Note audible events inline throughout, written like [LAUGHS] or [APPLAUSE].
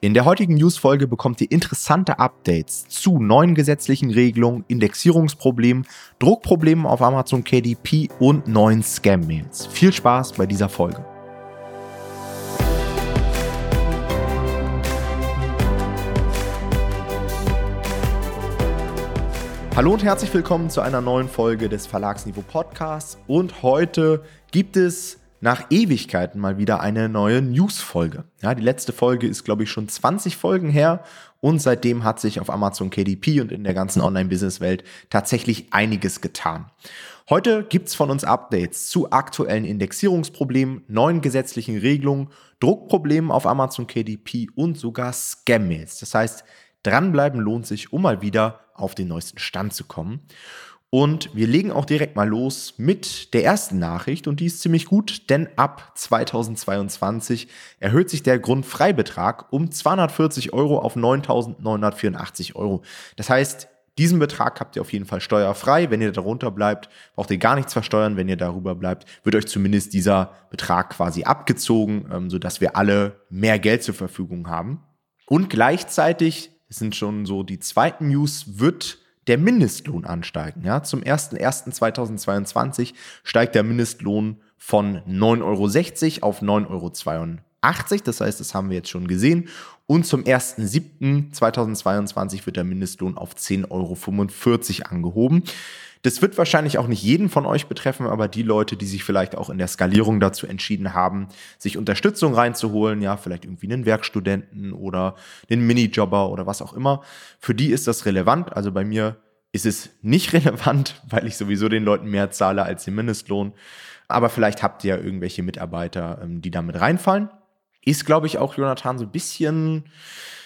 In der heutigen News-Folge bekommt ihr interessante Updates zu neuen gesetzlichen Regelungen, Indexierungsproblemen, Druckproblemen auf Amazon KDP und neuen Scam-Mails. Viel Spaß bei dieser Folge. Hallo und herzlich willkommen zu einer neuen Folge des Verlagsniveau Podcasts. Und heute gibt es nach Ewigkeiten mal wieder eine neue News-Folge. Ja, die letzte Folge ist, glaube ich, schon 20 Folgen her und seitdem hat sich auf Amazon KDP und in der ganzen Online-Business-Welt tatsächlich einiges getan. Heute gibt's von uns Updates zu aktuellen Indexierungsproblemen, neuen gesetzlichen Regelungen, Druckproblemen auf Amazon KDP und sogar Scam-Mails. Das heißt, dranbleiben lohnt sich, um mal wieder auf den neuesten Stand zu kommen. Und wir legen auch direkt mal los mit der ersten Nachricht und die ist ziemlich gut, denn ab 2022 erhöht sich der Grundfreibetrag um 240 Euro auf 9.984 Euro. Das heißt, diesen Betrag habt ihr auf jeden Fall steuerfrei. Wenn ihr darunter bleibt, braucht ihr gar nichts versteuern. Wenn ihr darüber bleibt, wird euch zumindest dieser Betrag quasi abgezogen, ähm, sodass wir alle mehr Geld zur Verfügung haben. Und gleichzeitig, das sind schon so die zweiten News, wird der Mindestlohn ansteigen. Ja, zum 01.01.2022 steigt der Mindestlohn von 9,60 Euro auf 9,82 Euro. Das heißt, das haben wir jetzt schon gesehen. Und zum 1.07.2022 wird der Mindestlohn auf 10,45 Euro angehoben. Das wird wahrscheinlich auch nicht jeden von euch betreffen, aber die Leute, die sich vielleicht auch in der Skalierung dazu entschieden haben, sich Unterstützung reinzuholen, ja, vielleicht irgendwie einen Werkstudenten oder einen Minijobber oder was auch immer, für die ist das relevant. Also bei mir ist es nicht [LAUGHS] relevant, weil ich sowieso den Leuten mehr zahle als den Mindestlohn. Aber vielleicht habt ihr ja irgendwelche Mitarbeiter, ähm, die damit reinfallen. Ist, glaube ich, auch Jonathan so ein bisschen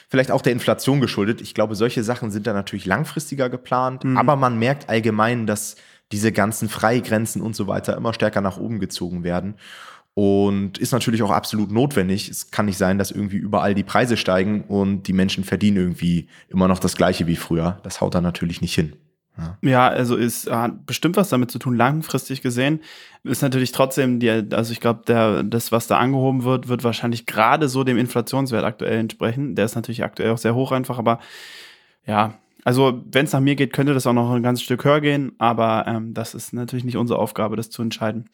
vielleicht auch der Inflation geschuldet. Ich glaube, solche Sachen sind da natürlich langfristiger geplant, mhm. aber man merkt allgemein, dass diese ganzen Freigrenzen und so weiter immer stärker nach oben gezogen werden. Und ist natürlich auch absolut notwendig. Es kann nicht sein, dass irgendwie überall die Preise steigen und die Menschen verdienen irgendwie immer noch das Gleiche wie früher. Das haut da natürlich nicht hin. Ja. ja, also ist hat bestimmt was damit zu tun, langfristig gesehen. Ist natürlich trotzdem, die, also ich glaube, das, was da angehoben wird, wird wahrscheinlich gerade so dem Inflationswert aktuell entsprechen. Der ist natürlich aktuell auch sehr hoch einfach, aber ja, also wenn es nach mir geht, könnte das auch noch ein ganzes Stück höher gehen, aber ähm, das ist natürlich nicht unsere Aufgabe, das zu entscheiden.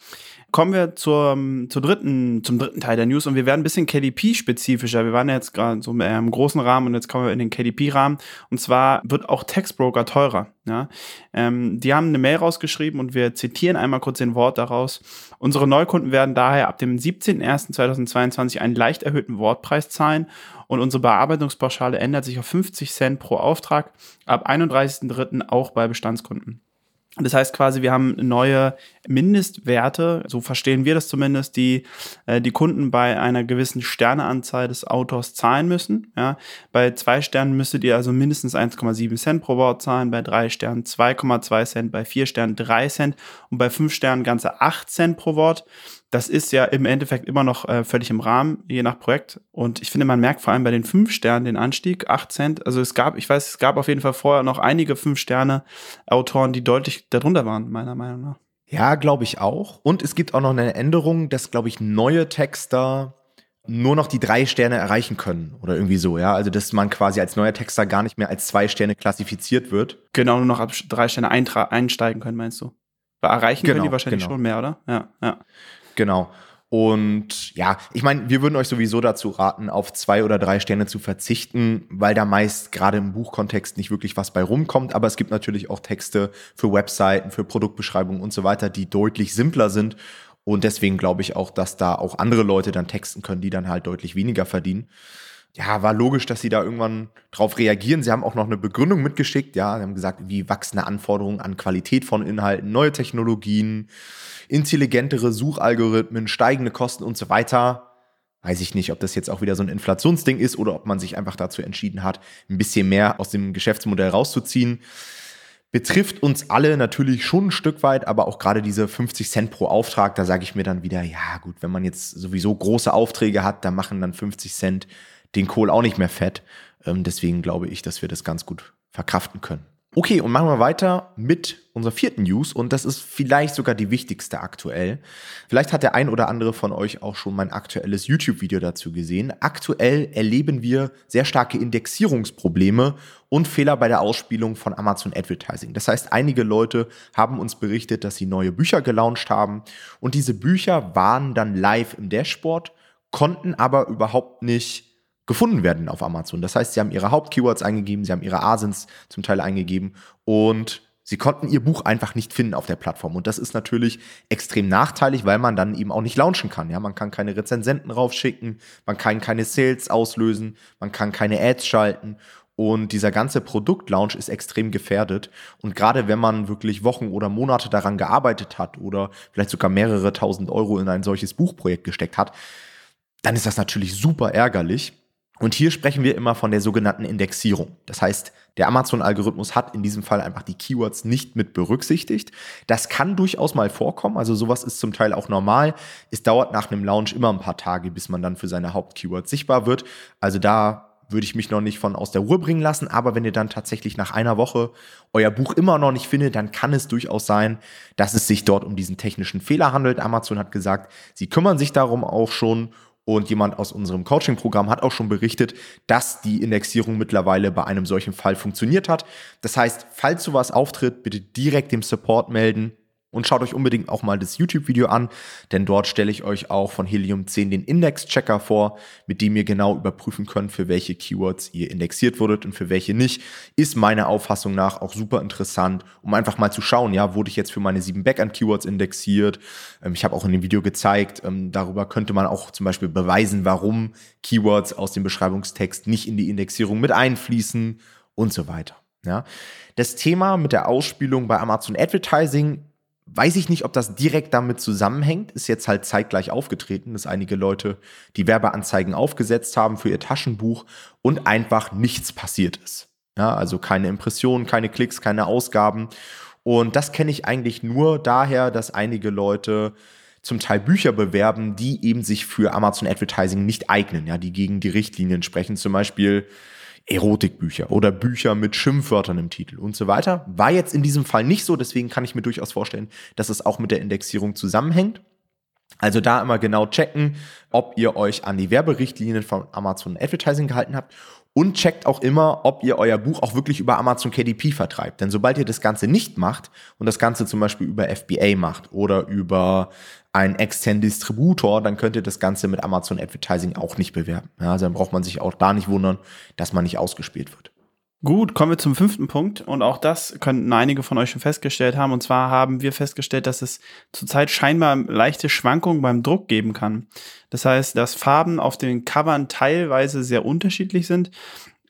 Kommen wir zur, zur dritten, zum dritten Teil der News und wir werden ein bisschen KDP-spezifischer. Wir waren ja jetzt gerade so im großen Rahmen und jetzt kommen wir in den KDP-Rahmen. Und zwar wird auch Textbroker teurer. Ja? Ähm, die haben eine Mail rausgeschrieben und wir zitieren einmal kurz den Wort daraus. Unsere Neukunden werden daher ab dem 17.01.2022 einen leicht erhöhten Wortpreis zahlen und unsere Bearbeitungspauschale ändert sich auf 50 Cent pro Auftrag ab 31.03. auch bei Bestandskunden. Das heißt quasi, wir haben neue Mindestwerte, so verstehen wir das zumindest, die äh, die Kunden bei einer gewissen Sterneanzahl des Autors zahlen müssen. Ja. Bei zwei Sternen müsstet ihr also mindestens 1,7 Cent pro Wort zahlen, bei drei Sternen 2,2 Cent, bei vier Sternen 3 Cent und bei fünf Sternen ganze 8 Cent pro Wort das ist ja im Endeffekt immer noch äh, völlig im Rahmen, je nach Projekt. Und ich finde, man merkt vor allem bei den fünf Sternen den Anstieg, acht Cent. Also es gab, ich weiß, es gab auf jeden Fall vorher noch einige fünf Sterne Autoren, die deutlich darunter waren, meiner Meinung nach. Ja, glaube ich auch. Und es gibt auch noch eine Änderung, dass, glaube ich, neue Texter nur noch die drei Sterne erreichen können oder irgendwie so, ja. Also dass man quasi als neuer Texter gar nicht mehr als zwei Sterne klassifiziert wird. Genau, nur noch ab drei Sterne einsteigen können, meinst du? Erreichen genau, können die wahrscheinlich genau. schon mehr, oder? Ja, ja. Genau. Und ja, ich meine, wir würden euch sowieso dazu raten, auf zwei oder drei Sterne zu verzichten, weil da meist gerade im Buchkontext nicht wirklich was bei rumkommt. Aber es gibt natürlich auch Texte für Webseiten, für Produktbeschreibungen und so weiter, die deutlich simpler sind. Und deswegen glaube ich auch, dass da auch andere Leute dann texten können, die dann halt deutlich weniger verdienen. Ja, war logisch, dass sie da irgendwann drauf reagieren. Sie haben auch noch eine Begründung mitgeschickt. Ja, sie haben gesagt, wie wachsende Anforderungen an Qualität von Inhalten, neue Technologien, intelligentere Suchalgorithmen, steigende Kosten und so weiter. Weiß ich nicht, ob das jetzt auch wieder so ein Inflationsding ist oder ob man sich einfach dazu entschieden hat, ein bisschen mehr aus dem Geschäftsmodell rauszuziehen. Betrifft uns alle natürlich schon ein Stück weit, aber auch gerade diese 50 Cent pro Auftrag, da sage ich mir dann wieder, ja gut, wenn man jetzt sowieso große Aufträge hat, da machen dann 50 Cent den Kohl auch nicht mehr fett. Ähm, deswegen glaube ich, dass wir das ganz gut verkraften können. Okay, und machen wir weiter mit unserer vierten News und das ist vielleicht sogar die wichtigste aktuell. Vielleicht hat der ein oder andere von euch auch schon mein aktuelles YouTube-Video dazu gesehen. Aktuell erleben wir sehr starke Indexierungsprobleme und Fehler bei der Ausspielung von Amazon Advertising. Das heißt, einige Leute haben uns berichtet, dass sie neue Bücher gelauncht haben und diese Bücher waren dann live im Dashboard, konnten aber überhaupt nicht gefunden werden auf Amazon. Das heißt, sie haben ihre Hauptkeywords eingegeben, sie haben ihre Asins zum Teil eingegeben und sie konnten ihr Buch einfach nicht finden auf der Plattform. Und das ist natürlich extrem nachteilig, weil man dann eben auch nicht launchen kann. Ja, man kann keine Rezensenten raufschicken, man kann keine Sales auslösen, man kann keine Ads schalten. Und dieser ganze Produktlaunch ist extrem gefährdet. Und gerade wenn man wirklich Wochen oder Monate daran gearbeitet hat oder vielleicht sogar mehrere tausend Euro in ein solches Buchprojekt gesteckt hat, dann ist das natürlich super ärgerlich. Und hier sprechen wir immer von der sogenannten Indexierung. Das heißt, der Amazon-Algorithmus hat in diesem Fall einfach die Keywords nicht mit berücksichtigt. Das kann durchaus mal vorkommen. Also sowas ist zum Teil auch normal. Es dauert nach einem Launch immer ein paar Tage, bis man dann für seine Hauptkeywords sichtbar wird. Also da würde ich mich noch nicht von aus der Ruhe bringen lassen. Aber wenn ihr dann tatsächlich nach einer Woche euer Buch immer noch nicht findet, dann kann es durchaus sein, dass es sich dort um diesen technischen Fehler handelt. Amazon hat gesagt, sie kümmern sich darum auch schon und jemand aus unserem Coaching-Programm hat auch schon berichtet, dass die Indexierung mittlerweile bei einem solchen Fall funktioniert hat. Das heißt, falls sowas auftritt, bitte direkt dem Support melden. Und schaut euch unbedingt auch mal das YouTube-Video an, denn dort stelle ich euch auch von Helium 10 den Index-Checker vor, mit dem ihr genau überprüfen könnt, für welche Keywords ihr indexiert wurdet und für welche nicht. Ist meiner Auffassung nach auch super interessant, um einfach mal zu schauen, ja, wurde ich jetzt für meine sieben Backend-Keywords indexiert? Ähm, ich habe auch in dem Video gezeigt, ähm, darüber könnte man auch zum Beispiel beweisen, warum Keywords aus dem Beschreibungstext nicht in die Indexierung mit einfließen und so weiter. Ja. Das Thema mit der Ausspielung bei Amazon Advertising Weiß ich nicht, ob das direkt damit zusammenhängt. Ist jetzt halt zeitgleich aufgetreten, dass einige Leute die Werbeanzeigen aufgesetzt haben für ihr Taschenbuch und einfach nichts passiert ist. Ja, also keine Impressionen, keine Klicks, keine Ausgaben. Und das kenne ich eigentlich nur daher, dass einige Leute zum Teil Bücher bewerben, die eben sich für Amazon Advertising nicht eignen, ja, die gegen die Richtlinien sprechen. Zum Beispiel Erotikbücher oder Bücher mit Schimpfwörtern im Titel und so weiter. War jetzt in diesem Fall nicht so, deswegen kann ich mir durchaus vorstellen, dass es auch mit der Indexierung zusammenhängt. Also da immer genau checken, ob ihr euch an die Werberichtlinien von Amazon Advertising gehalten habt und checkt auch immer, ob ihr euer Buch auch wirklich über Amazon KDP vertreibt. Denn sobald ihr das Ganze nicht macht und das Ganze zum Beispiel über FBA macht oder über einen externen Distributor, dann könnt ihr das Ganze mit Amazon Advertising auch nicht bewerben. Ja, also dann braucht man sich auch da nicht wundern, dass man nicht ausgespielt wird. Gut, kommen wir zum fünften Punkt. Und auch das könnten einige von euch schon festgestellt haben. Und zwar haben wir festgestellt, dass es zurzeit scheinbar leichte Schwankungen beim Druck geben kann. Das heißt, dass Farben auf den Covern teilweise sehr unterschiedlich sind.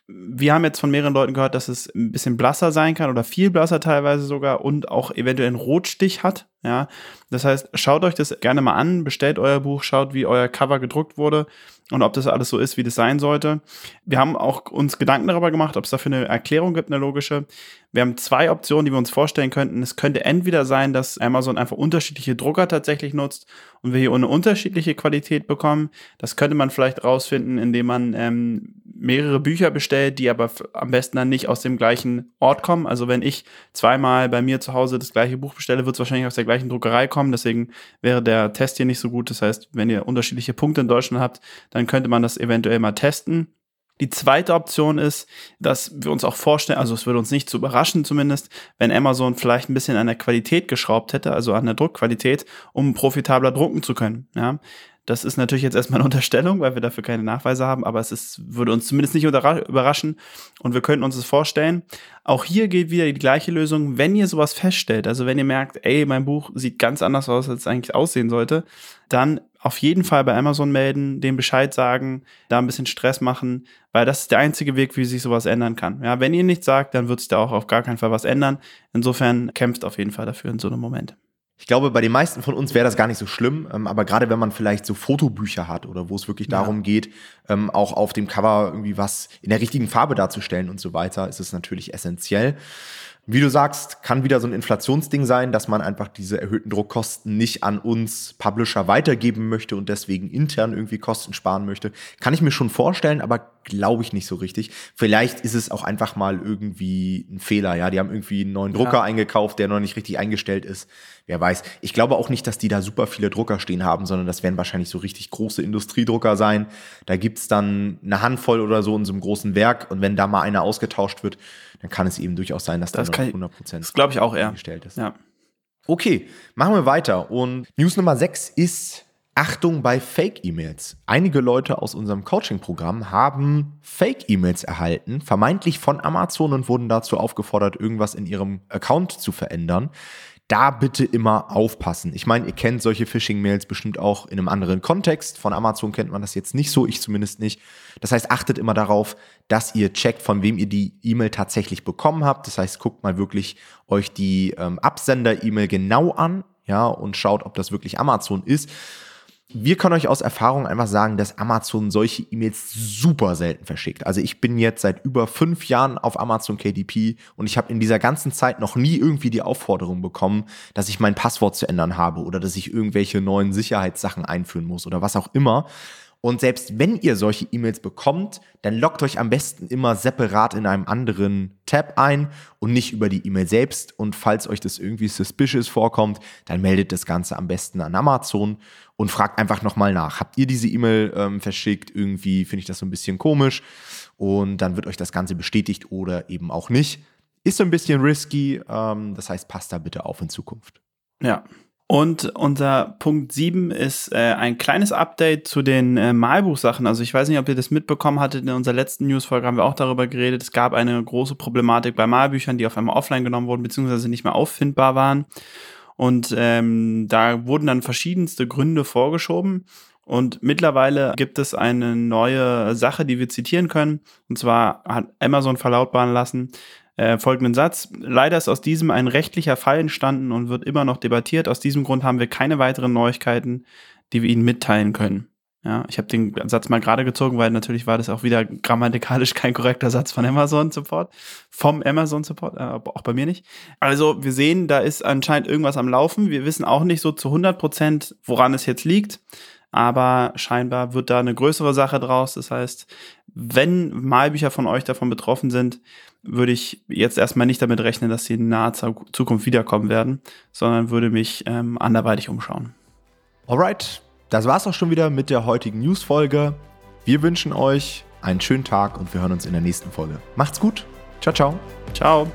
Wir haben jetzt von mehreren Leuten gehört, dass es ein bisschen blasser sein kann oder viel blasser teilweise sogar und auch eventuell einen Rotstich hat. Ja, das heißt, schaut euch das gerne mal an, bestellt euer Buch, schaut, wie euer Cover gedruckt wurde und ob das alles so ist, wie das sein sollte. Wir haben auch uns Gedanken darüber gemacht, ob es dafür eine Erklärung gibt, eine logische. Wir haben zwei Optionen, die wir uns vorstellen könnten. Es könnte entweder sein, dass Amazon einfach unterschiedliche Drucker tatsächlich nutzt und wir hier eine unterschiedliche Qualität bekommen. Das könnte man vielleicht rausfinden, indem man ähm, mehrere Bücher bestellt, die aber am besten dann nicht aus dem gleichen Ort kommen. Also wenn ich zweimal bei mir zu Hause das gleiche Buch bestelle, wird es wahrscheinlich aus der gleichen Druckerei kommen. Deswegen wäre der Test hier nicht so gut. Das heißt, wenn ihr unterschiedliche Punkte in Deutschland habt, dann könnte man das eventuell mal testen. Die zweite Option ist, dass wir uns auch vorstellen, also es würde uns nicht zu überraschen zumindest, wenn Amazon vielleicht ein bisschen an der Qualität geschraubt hätte, also an der Druckqualität, um profitabler drucken zu können. Ja, das ist natürlich jetzt erstmal eine [LAUGHS] Unterstellung, weil wir dafür keine Nachweise haben, aber es ist, würde uns zumindest nicht überraschen und wir könnten uns das vorstellen. Auch hier gilt wieder die gleiche Lösung, wenn ihr sowas feststellt, also wenn ihr merkt, ey, mein Buch sieht ganz anders aus, als es eigentlich aussehen sollte, dann auf jeden Fall bei Amazon melden, dem Bescheid sagen, da ein bisschen Stress machen, weil das ist der einzige Weg, wie sich sowas ändern kann. Ja, wenn ihr nichts sagt, dann wird sich da auch auf gar keinen Fall was ändern. Insofern kämpft auf jeden Fall dafür in so einem Moment. Ich glaube, bei den meisten von uns wäre das gar nicht so schlimm, ähm, aber gerade wenn man vielleicht so Fotobücher hat oder wo es wirklich darum ja. geht, ähm, auch auf dem Cover irgendwie was in der richtigen Farbe darzustellen und so weiter, ist es natürlich essentiell. Wie du sagst, kann wieder so ein Inflationsding sein, dass man einfach diese erhöhten Druckkosten nicht an uns Publisher weitergeben möchte und deswegen intern irgendwie Kosten sparen möchte. Kann ich mir schon vorstellen, aber glaube ich nicht so richtig. Vielleicht ist es auch einfach mal irgendwie ein Fehler. Ja, die haben irgendwie einen neuen Drucker ja. eingekauft, der noch nicht richtig eingestellt ist. Wer weiß. Ich glaube auch nicht, dass die da super viele Drucker stehen haben, sondern das werden wahrscheinlich so richtig große Industriedrucker sein. Da gibt's dann eine Handvoll oder so in so einem großen Werk und wenn da mal einer ausgetauscht wird, dann kann es eben durchaus sein, dass das da noch 100 Prozent. Das glaube ich auch eher. Gestellt ist. Ja. Okay, machen wir weiter. Und News Nummer 6 ist Achtung bei Fake-E-Mails. Einige Leute aus unserem Coaching-Programm haben Fake-E-Mails erhalten, vermeintlich von Amazon und wurden dazu aufgefordert, irgendwas in ihrem Account zu verändern da bitte immer aufpassen. Ich meine, ihr kennt solche Phishing-Mails bestimmt auch in einem anderen Kontext. Von Amazon kennt man das jetzt nicht so, ich zumindest nicht. Das heißt, achtet immer darauf, dass ihr checkt, von wem ihr die E-Mail tatsächlich bekommen habt. Das heißt, guckt mal wirklich euch die ähm, Absender-E-Mail genau an, ja, und schaut, ob das wirklich Amazon ist. Wir können euch aus Erfahrung einfach sagen, dass Amazon solche E-Mails super selten verschickt. Also ich bin jetzt seit über fünf Jahren auf Amazon KDP und ich habe in dieser ganzen Zeit noch nie irgendwie die Aufforderung bekommen, dass ich mein Passwort zu ändern habe oder dass ich irgendwelche neuen Sicherheitssachen einführen muss oder was auch immer. Und selbst wenn ihr solche E-Mails bekommt, dann loggt euch am besten immer separat in einem anderen Tab ein und nicht über die E-Mail selbst. Und falls euch das irgendwie suspicious vorkommt, dann meldet das Ganze am besten an Amazon und fragt einfach nochmal nach. Habt ihr diese E-Mail ähm, verschickt? Irgendwie finde ich das so ein bisschen komisch. Und dann wird euch das Ganze bestätigt oder eben auch nicht. Ist so ein bisschen risky. Ähm, das heißt, passt da bitte auf in Zukunft. Ja, und unser Punkt 7 ist äh, ein kleines Update zu den äh, Malbuchsachen. Also ich weiß nicht, ob ihr das mitbekommen hattet. In unserer letzten Newsfolge haben wir auch darüber geredet. Es gab eine große Problematik bei Malbüchern, die auf einmal offline genommen wurden, beziehungsweise nicht mehr auffindbar waren. Und ähm, da wurden dann verschiedenste Gründe vorgeschoben. Und mittlerweile gibt es eine neue Sache, die wir zitieren können. Und zwar hat Amazon verlautbaren lassen, äh, folgenden Satz. Leider ist aus diesem ein rechtlicher Fall entstanden und wird immer noch debattiert. Aus diesem Grund haben wir keine weiteren Neuigkeiten, die wir Ihnen mitteilen können. Ja, ich habe den Satz mal gerade gezogen, weil natürlich war das auch wieder grammatikalisch kein korrekter Satz von Amazon Support, vom Amazon Support, äh, auch bei mir nicht. Also wir sehen, da ist anscheinend irgendwas am Laufen. Wir wissen auch nicht so zu 100 Prozent, woran es jetzt liegt aber scheinbar wird da eine größere Sache draus. Das heißt, wenn Malbücher von euch davon betroffen sind, würde ich jetzt erstmal nicht damit rechnen, dass sie in naher Zukunft wiederkommen werden, sondern würde mich ähm, anderweitig umschauen. Alright, das war's auch schon wieder mit der heutigen News-Folge. Wir wünschen euch einen schönen Tag und wir hören uns in der nächsten Folge. Macht's gut. Ciao, ciao. Ciao.